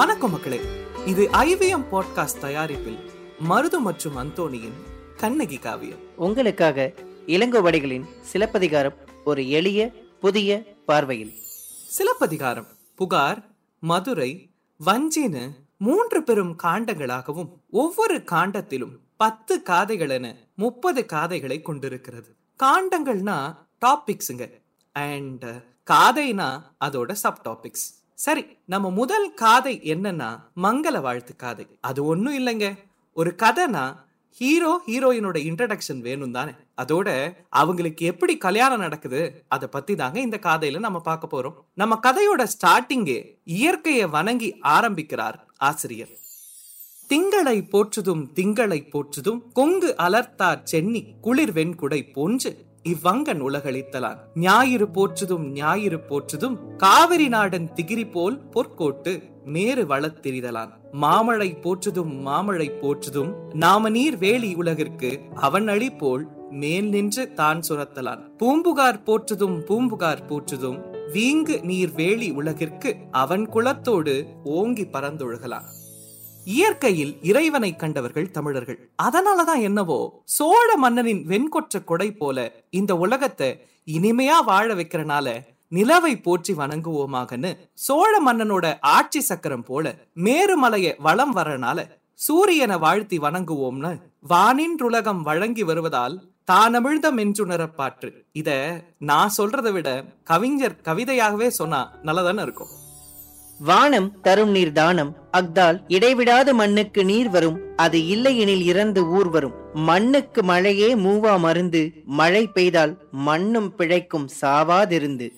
வணக்கம் மக்களே. இது ஐவிஎம் பாட்காஸ்ட் தயாரிப்பில் மருது மற்றும் அந்தோணியின் கண்ணகி காவியம். உங்களுக்காக இளங்கோவடிகளின் சிலப்பதிகாரம் ஒரு எளிய புதிய பார்வையில். சிலப்பதிகாரம் புகார் மதுரை வஞ்சின்னு மூன்று பெரும் காண்டங்களாகவும் ஒவ்வொரு காண்டத்திலும் பத்து காதைகள் என முப்பது காதைகளை கொண்டிருக்கிறது. காண்டங்கள்னா டாபிக்ஸுங்க அண்ட் காதைனா அதோட சப் டாபிக்ஸ் சரி நம்ம முதல் காதை என்னன்னா மங்கள வாழ்த்து காதை. அது ஒன்றும் இல்லைங்க. ஒரு கதைனா ஹீரோ ஹீரோயினோட இன்ட்ரடக்ஷன் வேணும் தானே. அதோட அவங்களுக்கு எப்படி கல்யாணம் நடக்குது அதை பத்தி தாங்க இந்த காதையில நம்ம பார்க்க போறோம். நம்ம கதையோட ஸ்டார்டிங்கே இயற்கையை வணங்கி ஆரம்பிக்கிறார் ஆசிரியர். திங்களை போற்றுதும் திங்களை போற்றுதும் கொங்கு அலர்த்தார் சென்னி குளிர் வெண்குடை போன்று இவ்வங்கன் உலகளித்தலான் ஞாயிறு போற்றுதும் ஞாயிறு போற்றுதும் காவிரி நாடன் திகிரி போல் பொற்கோட்டு மேறு வளத்திரிதலான். மாமழை போற்றுதும் மாமழை போற்றுதும் நாம நீர் வேலி உலகிற்கு அவன் அழி போல் மேல் நின்று தான் சுரத்தலான். பூம்புகார் போற்றுதும் பூம்புகார் போற்றுதும் வீங்கு நீர் வேலி உலகிற்கு அவன் குலத்தோடு ஓங்கி பறந்தொழுகலான் இயற்கையில் இறைவனை கண்டவர்கள் தமிழர்கள். அதனாலதான் என்னவோ சோழ மன்னனின் வெண்கொற்ற கொடை போல இந்த உலகத்தை இனிமையா வாழ வைக்கிறனால நிலவை போற்றி வணங்குவோமாகன்னு சோழ மன்னனோட ஆட்சி சக்கரம் போல மேருமலைய வளம் வரனால சூரியனை வாழ்த்தி வணங்குவோம்னு வானின்றுலகம் வழங்கி வருவதால் தானமிழ்ந்த மென்றுணரப்பாற்று இத நான் சொல்றதை விட கவிஞர் கவிதையாகவே சொன்னா நல்லதானே இருக்கும். வானம் தரும் நீர் தானம் அக்தால் இடைவிடாது மண்ணுக்கு நீர் வரும் அது இல்லையெனில் இறந்து ஊர் வரும். மண்ணுக்கு மழையே மூவா மருந்து மழை பெய்தால் மண்ணும் பிழைக்கும் சாவாதிருந்து.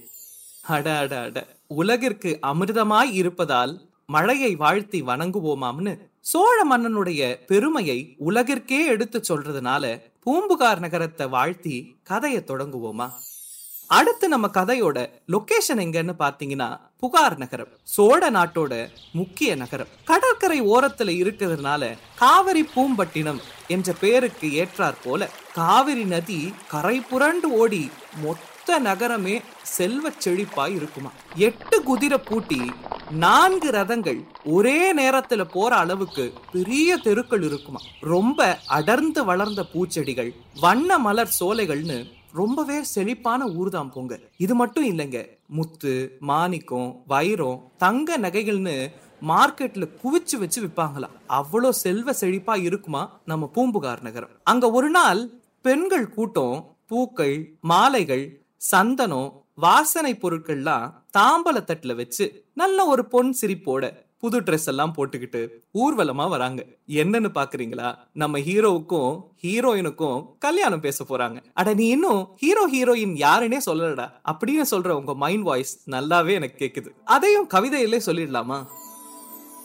அட அட அட. உலகிற்கு அமிர்தமாய் இருப்பதால் மழையை வாழ்த்தி வணங்குவோமாம்னு சோழ மன்னனுடைய பெருமையை உலகிற்கே எடுத்து சொல்றதுனால பூம்புகார் நகரத்தை வாழ்த்தி கதையை தொடங்குவோமா? அடுத்து நம்ம கதையோட லொகேஷன் எங்கன்னு பாத்தீங்கன்னா புகார் நகரம் சோழ நாட்டோட முக்கிய நகரம். கடற்கரை ஓரத்துல இருக்கிறதுனால காவிரி பூம்பட்டினம் என்ற பெயருக்கு ஏற்றாற் போல காவிரி நதி கரை புரண்டு ஓடி மொத்த நகரமே செல்வ செழிப்பாய் இருக்குமா? எட்டு குதிரை பூட்டி நான்கு ரதங்கள் ஒரே நேரத்துல போற அளவுக்கு பெரிய தெருக்கள் இருக்குமா? ரொம்ப அடர்ந்து வளர்ந்த பூச்செடிகள் வண்ண மலர் சோலைகள்னு ரொம்பவே செழிப்பான ஊர்தான் போங்க இது மட்டும் இல்லைங்க. முத்து மாணிக்கம் வைரம் தங்க நகைகள்னு மார்க்கெட்ல குவிச்சு வச்சு விற்பாங்களாம் அவ்வளோ செல்வ செழிப்பா இருக்குமா நம்ம பூம்புகார் நகரம். அங்க ஒரு நாள் பெண்கள் கூட்டம் பூக்கள் மாலைகள் சந்தனம் வாசனை பொருட்கள்லாம் தாம்பல தட்டுல வச்சு நல்ல ஒரு பொன் சிரிப்போட புது ட்ரெஸ் எல்லாம் போட்டுக்கிட்டு ஊர்வலமா வராங்க. என்னன்னு பாக்குறீங்களா? நம்ம ஹீரோவுக்கும் ஹீரோயினுக்கும் கல்யாணம் பேச போறாங்க. அட நீ இன்னும் ஹீரோ ஹீரோயின் யாருன்னே சொல்லலடா. அப்படின்னு சொல்ற உங்க மைண்ட் வாய்ஸ் நல்லாவே எனக்கு கேக்குது. அதையும் கவிதையிலே சொல்லிடலாமா?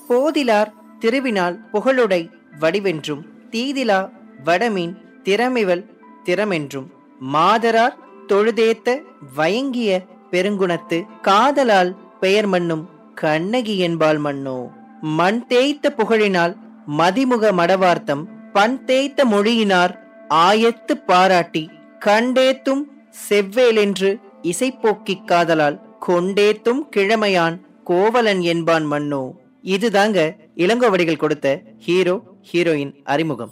போதிலார் திருவினால் புகழுடை வடிவென்றும் தீதிலா வடமீன் திறமிவல் திறமென்றும் மாதரார் தொழுதேத்த வயங்கிய பெருங்குணத்து காதலால் பெயர் மண்ணும் கண்ணகி என்பாள் மண்ணோ மண் தேய்த்த புகழினால் மதிமுக மடவார்த்தம் பண் தேய்த்த மொழியினார் ஆயத்து பாராட்டி கண்டேத்தும் செவ்வேலென்று இசைப்போக்கிக் காதலால் கொண்டேத்தும் கிழமையான் கோவலன் என்பான் மண்ணோ இதுதாங்க இளங்கோவடிகள் கொடுத்த ஹீரோ ஹீரோயின் அறிமுகம்.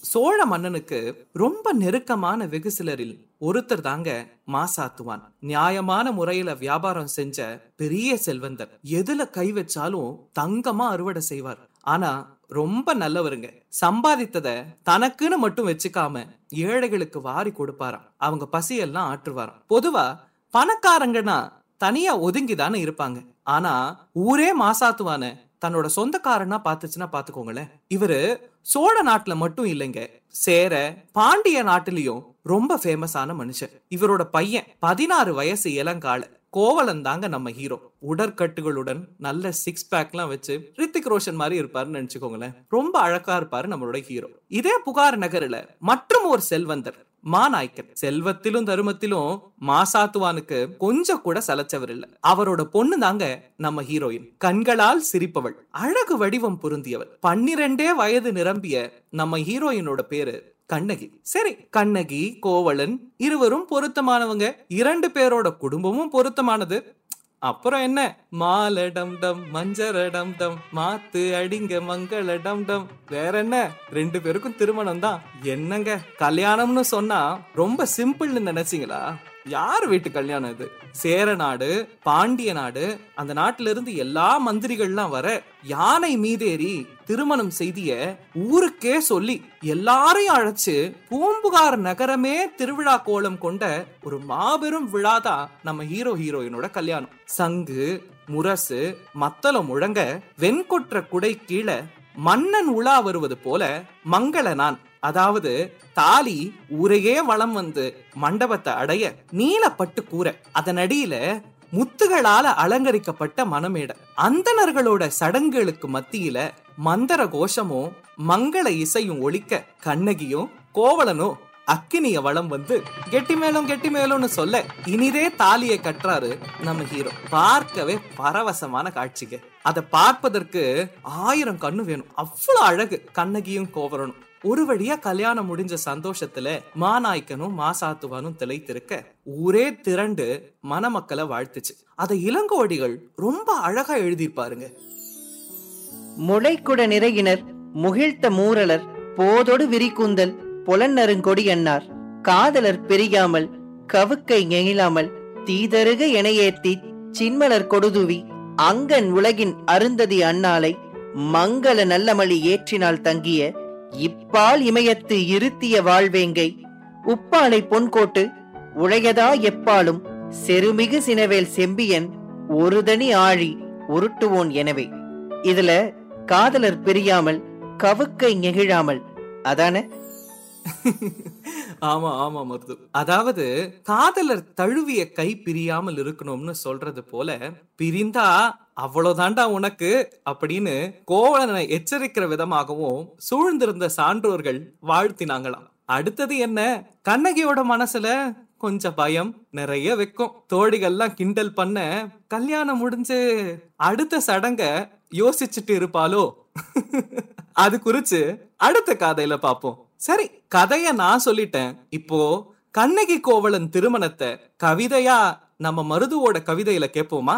சோழ மன்னனுக்கு ரொம்ப நெருக்கமான வெகு சிலரில் ஒருத்தர் தாங்க மாசாத்துவான். நியாயமான முறையில வியாபாரம் செஞ்ச பெரிய செல்வந்தர். எதுல கை வச்சாலும் தங்கமா அறுவடை செய்வார். ஆனா ரொம்ப நல்லவருங்க. சம்பாதித்தத தனக்குன்னு மட்டும் வச்சுக்காம ஏழைகளுக்கு வாரி கொடுப்பாராம். அவங்க பசியெல்லாம் ஆற்றுவாராம். பொதுவா பணக்காரங்கன்னா தனியா ஒதுங்கி தானே இருப்பாங்க. ஆனா ஊரே மாசாத்துவான தன்னோட சொந்தக்காரனா பாத்துச்சுன்னா பாத்துக்கோங்களேன் இவரு சோழ நாட்டுல மட்டும் இல்லைங்க. சேர பாண்டிய நாட்டிலையும் ரொம்ப ஃபேமஸான மனுஷன். இவரோட பையன் பதினாறு வயசு இளங்கால. கோவலன் தாங்க நம்ம ஹீரோ உடற்கட்டுகளுடன் நல்ல சிக்ஸ் பேக்லாம் வச்சு ரித்திக் ரோஷன் மாதிரி இருப்பாருன்னு நினைச்சுக்கோங்களேன். ரொம்ப அழகா இருப்பாரு நம்மளோட ஹீரோ இதே புகார் நகரில் மற்றும் ஒரு செல்வந்தர். மாநாய்க்கன் செல்வத்திலும் தருமத்திலும் மாசாத்துவானுக்கு கொஞ்சம் கூட சலைச்சவர் இல்ல. அவரோட பொண்ணு தாங்க நம்ம ஹீரோயின். கண்களால் சிரிப்பவள். அழகு வடிவம் பொருந்தியவள். பன்னிரெண்டே வயது நிரம்பிய நம்ம ஹீரோயினோட பேரு கண்ணகி. சரி கண்ணகி கோவலன் இருவரும் பொருத்தமானவங்க. இரண்டு பேரோட குடும்பமும் பொருத்தமானது. அப்புறம் என்ன? மாலடம் டம் மஞ்சரடம் டம் மாத்து அடிங்க மங்களடம் டம் வேற என்ன? ரெண்டு பேருக்கும் திருமணம் தான் என்னங்க? கல்யாணம்னு சொன்னா ரொம்ப சிம்பிள்னு நினைச்சீங்களா? யார் வீட்டு கல்யாணம் இது? சேர நாடு பாண்டிய நாடு அந்த நாட்டுல இருந்து எல்லா மந்திரிகள்லாம் வர யானை மீதேறி திருமணம் செய்திய ஊருக்கே சொல்லி எல்லாரையும் அழைச்சு பூம்புகார் நகரமே திருவிழா கோலம் கொண்ட ஒரு மாபெரும் விழாதான் நம்ம ஹீரோ ஹீரோயினோட கல்யாணம். சங்கு முரசு மத்தளம் முழங்க வெண்கொற்ற குடை கீழே மன்னன் உலா வருவது போல மங்கள நான். அதாவது தாலி ஊரையே வளம் வந்து மண்டபத்தை அடைய நீலப்பட்டு கூரை. அதன் அடியில முத்துகளால அலங்கரிக்கப்பட்ட மனமேட. அந்தணர்களோட சடங்குகளுக்கு மத்தியில மந்தர கோஷமும் மங்கள இசையும் ஒழிக்க கண்ணகியும் கோவலனும் அக்கினிய வளம் வந்து கெட்டி மேலும் கெட்டி மேலும்னு சொல்ல இனிதே தாலியை கட்டுறாரு நம்ம ஹீரோ பார்க்கவே பரவசமான காட்சிகள் அதை பார்ப்பதற்கு ஆயிரம் கண்ணு வேணும். அவ்வளவு அழகு. கண்ணகியும் கோவரனும் ஒரு வழியா கல்யாணம் முடிஞ்ச சந்தோஷத்துல மாநாய்க்கனும் மாசாத்துவானும் திளைத்திருக்க ஊரே திரண்டு மணமக்களை வாழ்த்துச்சு. அதை இளங்கோடிகள் ரொம்ப அழகா எழுதியிருப்பாருங்க. முளைக்குட நிறையினர் முகிழ்த்த மூரலர் போதொடு விரிக்கூந்தல் புலன்னருங்கொடி அன்னார் காதலர் பிரியாமல் கவுக்கை நெகிழாமல் தீதருக எனையேத்தி சின்மலர் கொடுதுவி அங்கன் உலகின் அருந்ததி அண்ணாலை மங்கள நல்லமளி ஏற்றினால் தங்கிய இப்பால் இமயத்து இருத்திய வாழ்வேங்கை. உப்பாலை பொன்கோட்டு உழையதா எப்பாலும் செருமிகு சினவேல் செம்பியன் ஒருதனி ஆழி உருட்டுவோன் எனவே. இதுல காதலர் பிரியாமல் கவுக்கை நெகிழாமல் அதானே ஆமா ஆமா மருது. அதாவது காதலர் தழுவிய கை பிரியாமல் இருக்கணும்னு சொல்றது போல பிரிந்தா அவ்வளவுதாண்டா உனக்கு அப்படின்னு கோவலனை எச்சரிக்கிற விதமாகவும் சூழ்ந்திருந்த சான்றோர்கள் வாழ்த்தினாங்களாம். அடுத்தது என்ன? கண்ணகியோட மனசுல கொஞ்சம் பயம் நிறைய வைக்கும். தோழிகள்லாம் கிண்டல் பண்ண கல்யாணம் முடிஞ்சு அடுத்த சடங்க யோசிச்சுட்டு இருப்பாளோ? அது குறிச்சு அடுத்த காதையில பாப்போம் சரி கதைய நான் சொல்லிட்டேன். இப்போ கண்ணகி கோவலன் திருமணத்தை கவிதையா நம்ம மருதுவோட கவிதையில கேட்போமா?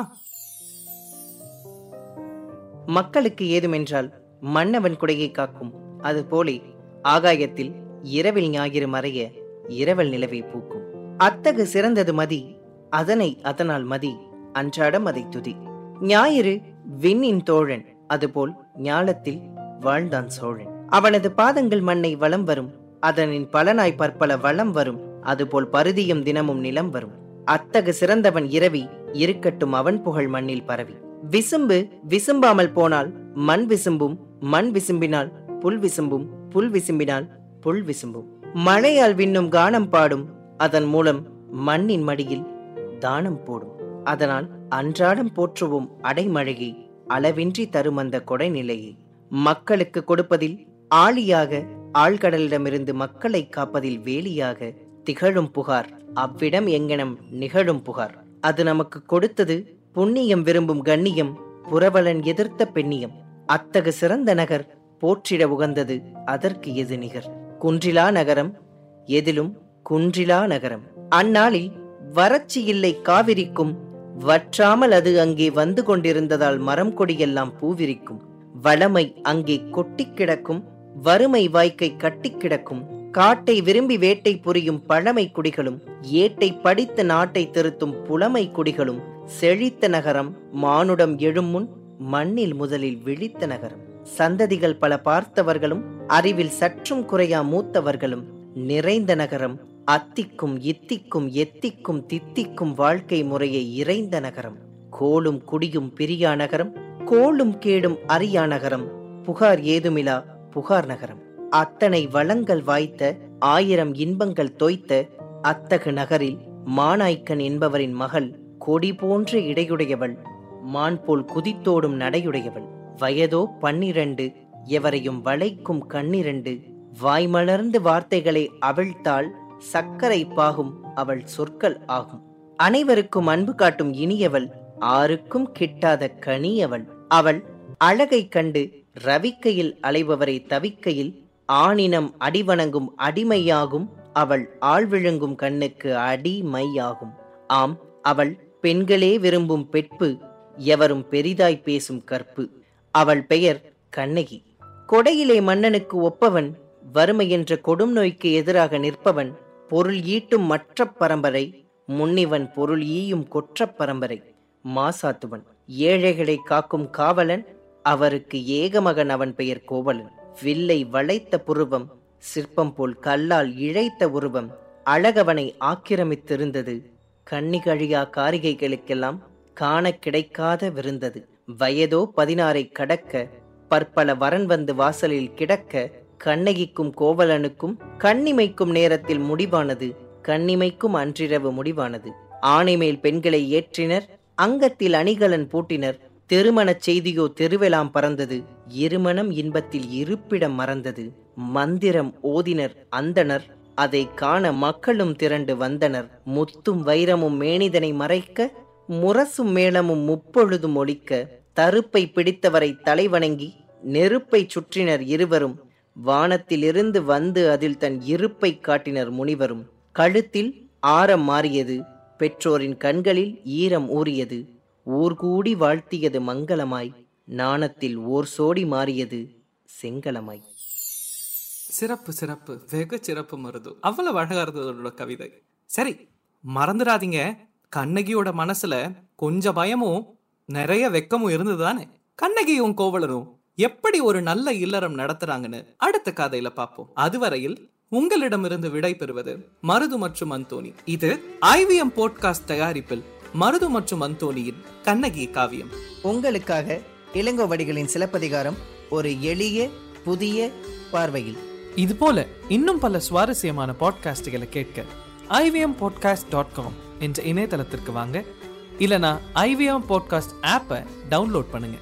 மக்களுக்கு ஏதுமென்றால் மன்னவன் குடையை காக்கும். அது போலே ஆகாயத்தில் இரவில் ஞாயிறு மறைய இரவல் நிலவை பூக்கும். அத்தகு சிறந்தது மதி அதனை அதனால் மதி அன்றாடம் அதை துதி. ஞாயிறு விண்ணின் தோழன் அதுபோல் ஞாலத்தில் வாழ்ந்தான் சோழன். அவனது பாதங்கள் மண்ணை வலம் வரும். அதனின் பலனாய் பற்பல வளம் வரும். அதுபோல் பருதியும் தினமும் நிலம் வரும். அத்தகு சிறந்தவன் இரவி இருக்கட்டும் அவன் புகழ் மண்ணில் பரவி. விசும்பு விசும்பாமல் போனால் மண் விசும்பும் மண் விசும்பினால் புல் விசும்பும் புல் விசும்பினால் புல் விசும்பும். மழையால் விண்ணும் கானம் பாடும் அதன் மூலம் மண்ணின் மடியில் தானம் போடும். அதனால் அன்றாடம் போற்றுவோம் அடைமழையை அளவின்றி தரும் அந்த கொடைநிலையை. மக்களுக்கு கொடுப்பதில் ஆளியாக ஆழ்கடலிடமிருந்து மக்களை காப்பதில் வேலியாக திகழும் புகார். அவ்விடம் எங்கனம் நிகழும் புகார். அது நமக்கு கொடுத்தது புண்ணியம் விரும்பும் கண்ணியம் புறவலன் எதிர்த்த பெண்ணியம். அத்தகு சிறந்த நகர் போற்றிட உகந்தது அதற்கு எது நிகர்? குன்றிலா நகரம் எதிலும் குன்றிலா நகரம். அந்நாளில் வறட்சி இல்லை காவிரிக்கும் வற்றாமல் அது அங்கே வந்து கொண்டிருந்ததால் மரம் கொடியெல்லாம் பூவிரிக்கும் வளமை அங்கே கொட்டிக் கிடக்கும் வறுமை வாய்க்கை கட்டிக் கிடக்கும். காட்டை விரும்பி வேட்டை புரியும் பழமை குடிகளும் ஏட்டை படித்த நாட்டை திருத்தும் புலமை குடிகளும் செழித்த நகரம் மானுடம் எழும் முன் மண்ணில் முதலில் விழித்த நகரம். சந்ததிகள் பல பார்த்தவர்களும் அறிவில் சற்றும் குறையா மூத்தவர்களும் நிறைந்த நகரம் அத்திக்கும் இத்திக்கும் எத்திக்கும் தித்திக்கும் வாழ்க்கை முறையை இறைந்த நகரம். கோளும் குடியும் பிரியா நகரம் கோளும் கேடும் அரியா நகரம். புகார் ஏதுமிலா புகார் நகரம். அத்தனை வளங்கள் வாய்த்த ஆயிரம் இன்பங்கள் தோய்த்த அத்தகு நகரில் மானாய்க்கன் என்பவரின் மகள் கொடி போன்ற இடையுடையவள் மான் போல் குதித்தோடும் நடையுடையவள். வயதோ பன்னிரண்டு எவரையும் வளைக்கும் கண்ணிரண்டு. வாய்மலர்ந்து வார்த்தைகளை அவிழ்த்தால் சர்க்கரை பாகும் அவள் சொற்கள் ஆகும். அனைவருக்கும் அன்பு காட்டும் இனியவள் ஆருக்கும் கிட்டாத கனியவள். அவள் அழகை கண்டு ரவிக்கையில் அலைபவரை தவிக்கையில் ஆணினம் அடிவணங்கும் அடிமையாகும் அவள் ஆள் விழுங்கும் கண்ணுக்கு அடிமையாகும். ஆம் அவள் பெண்களே விரும்பும் பெட்பு எவரும் பெரிதாய் பேசும் கற்பு. அவள் பெயர் கண்ணகி. கொடையிலே மன்னனுக்கு ஒப்பவன் வறுமை என்ற கொடும் நோய்க்கு எதிராக நிற்பவன் பொருள் ஈட்டும் மற்ற பரம்பரை முன்னிவன் பொருள் ஈயும் கொற்ற பரம்பரை. மாசாத்துவன் ஏழைகளை காக்கும் காவலன் அவருக்கு ஏகமகன் அவன் பெயர் கோவலன். வில்லை வளைத்த புருவம் சிற்பம் போல் கல்லால் இழைத்த உருவம் அழகவனை ஆக்கிரமித்திருந்தது. கண்ணிகழியா காரிகைகளுக்கெல்லாம் காண கிடைக்காத விருந்தது. வயதோ பதினாறை கடக்க பற்பல வரன் வந்து வாசலில் கிடக்க கண்ணகிக்கும் கோவலனுக்கும் கண்ணிமைக்கும் நேரத்தில் முடிவானது கண்ணிமைக்கும் அன்றிரவு முடிவானது. ஆணைமேல் பெண்களை ஏற்றினர் அங்கத்தில் அணிகலன் பூட்டினர் திருமணச் செய்தியோ தெருவெலாம் பறந்தது. இருமணம் இன்பத்தில் இருப்பிடம் மறந்தது. மந்திரம் ஓதினர் அந்தனர் அதை காண மக்களும் திரண்டு வந்தனர். முத்தும் வைரமும் மேனிதனை மறைக்க முரசும் மேளமும் முப்பொழுதும் ஒழிக்க தருப்பை பிடித்தவரை தலைவணங்கி நெருப்பை சுற்றினர் இருவரும். வானத்திலிருந்து வந்து அதில் தன் இருப்பை காட்டினர் முனிவரும். கழுத்தில் ஆரம் மாறியது. பெற்றோரின் கண்களில் ஈரம் ஊறியது. ஊர்கூடி வாழ்த்தியது மங்களமாய் நாணத்தில் ஓர் சோடி மாறியது செங்கலமாய். சிறப்பு சிறப்பு. வெகு சிறப்பு மருது. அவ்வளவு அழகா இருந்ததோட கவிதை. சரி மறந்துடாதீங்க. கண்ணகியோட மனசுல கொஞ்சம் பயமும் நிறைய வெக்கமும் இருந்ததுதானே? கண்ணகியும் கோவலரும் எப்படி ஒரு நல்ல இல்லறம் நடத்துறாங்கன்னு அடுத்த கதையில பார்ப்போம். அதுவரையில் உங்களிடமிருந்து விடை பெறுவது மருது மற்றும் அந்தோணி. இது ஐவிஎம் போட்காஸ்ட் தயாரிப்பில் மருது மற்றும் அந்தோணியின் கண்ணகி காவியம். உங்களுக்காக இளங்கோவடிகளின் சிலப்பதிகாரம் ஒரு எளிய புதிய பார்வையில். இது போல இன்னும் பல சுவாரஸ்யமான பாட்காஸ்டுகளை கேட்க ஐவிஎம் பாட்காஸ்ட் டாட் காம் என்ற இணையதளத்திற்கு வாங்க. இல்லனா ஐவிஎம் பாட்காஸ்ட் ஆப்பை டவுன்லோட் பண்ணுங்க.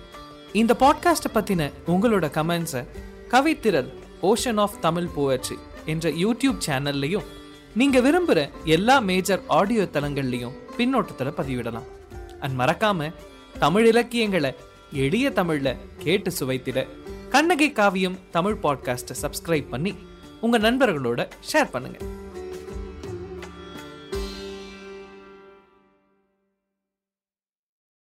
இந்த பாட்காஸ்ட்டை பத்தின உங்களோட கமெண்ட்ஸை கவித்திரல் ஓஷன் ஆஃப் தமிழ் போயட்ரி என்ற யூடியூப் சேனல்லையும் நீங்க விரும்புற எல்லா மேஜர் ஆடியோ தளங்கள்லையும் பின்னோட்டத்துல பதிவிடலாம். அண்ட் மறக்காம தமிழ் இலக்கியங்களை எளிய தமிழ்ல கேட்டு சுவைத்திட கண்ணகி காவியம் தமிழ் பாட்காஸ்ட்டை சப்ஸ்கிரைப் பண்ணி உங்க நண்பர்களோட ஷேர் பண்ணுங்க.